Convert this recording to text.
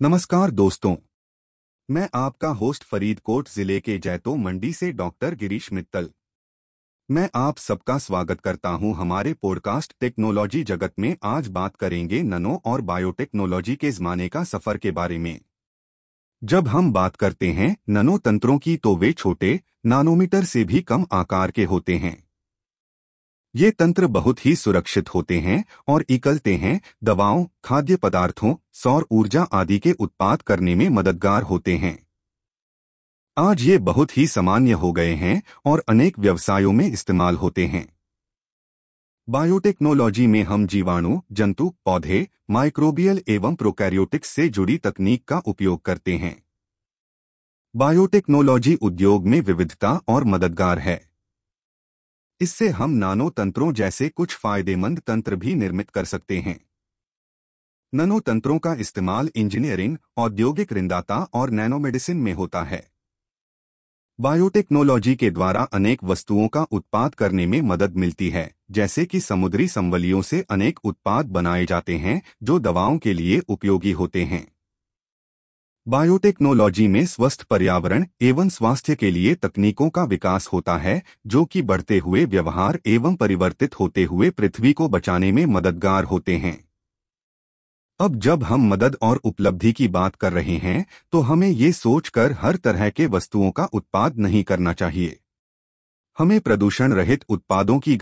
नमस्कार दोस्तों। मैं आपका होस्ट फरीदकोट ज़िले के जैतो मंडी से डॉक्टर गिरीश मित्तल। मैं आप सबका स्वागत करता हूँ हमारे पॉडकास्ट टेक्नोलॉजी जगत में। आज बात करेंगे ननो और बायोटेक्नोलॉजी के जमाने का सफ़र के बारे में। जब हम बात करते हैं ननो तंत्रों की तो वे छोटे नानोमीटर से भी कम आकार के होते हैं। ये तंत्र बहुत ही सुरक्षित होते हैं और इकलते हैं, दवाओं, खाद्य पदार्थों, सौर ऊर्जा आदि के उत्पाद करने में मददगार होते हैं। आज ये बहुत ही सामान्य हो गए हैं और अनेक व्यवसायों में इस्तेमाल होते हैं। बायोटेक्नोलॉजी में हम जीवाणु, जंतु, पौधे, माइक्रोबियल एवं प्रोकैरियोटिक्स से जुड़ी तकनीक का उपयोग करते हैं। बायोटेक्नोलॉजी उद्योग में विविधता और मददगार है। इससे हम नानो तंत्रों जैसे कुछ फ़ायदेमंद तंत्र भी निर्मित कर सकते हैं। ननो तंत्रों का इस्तेमाल इंजीनियरिंग, औद्योगिक ऋणदाता और नैनोमेडिसिन में होता है। बायोटेक्नोलॉजी के द्वारा अनेक वस्तुओं का उत्पाद करने में मदद मिलती है, जैसे कि समुद्री संवलियों से अनेक उत्पाद बनाए जाते हैं, जो दवाओं के लिए उपयोगी होते हैं। बायोटेक्नोलॉजी में स्वस्थ पर्यावरण एवं स्वास्थ्य के लिए तकनीकों का विकास होता है, जो कि बढ़ते हुए व्यवहार एवं परिवर्तित होते हुए पृथ्वी को बचाने में मददगार होते हैं। अब जब हम मदद और उपलब्धि की बात कर रहे हैं तो हमें ये सोचकर हर तरह के वस्तुओं का उत्पाद नहीं करना चाहिए। हमें प्रदूषण रहित उत्पादों की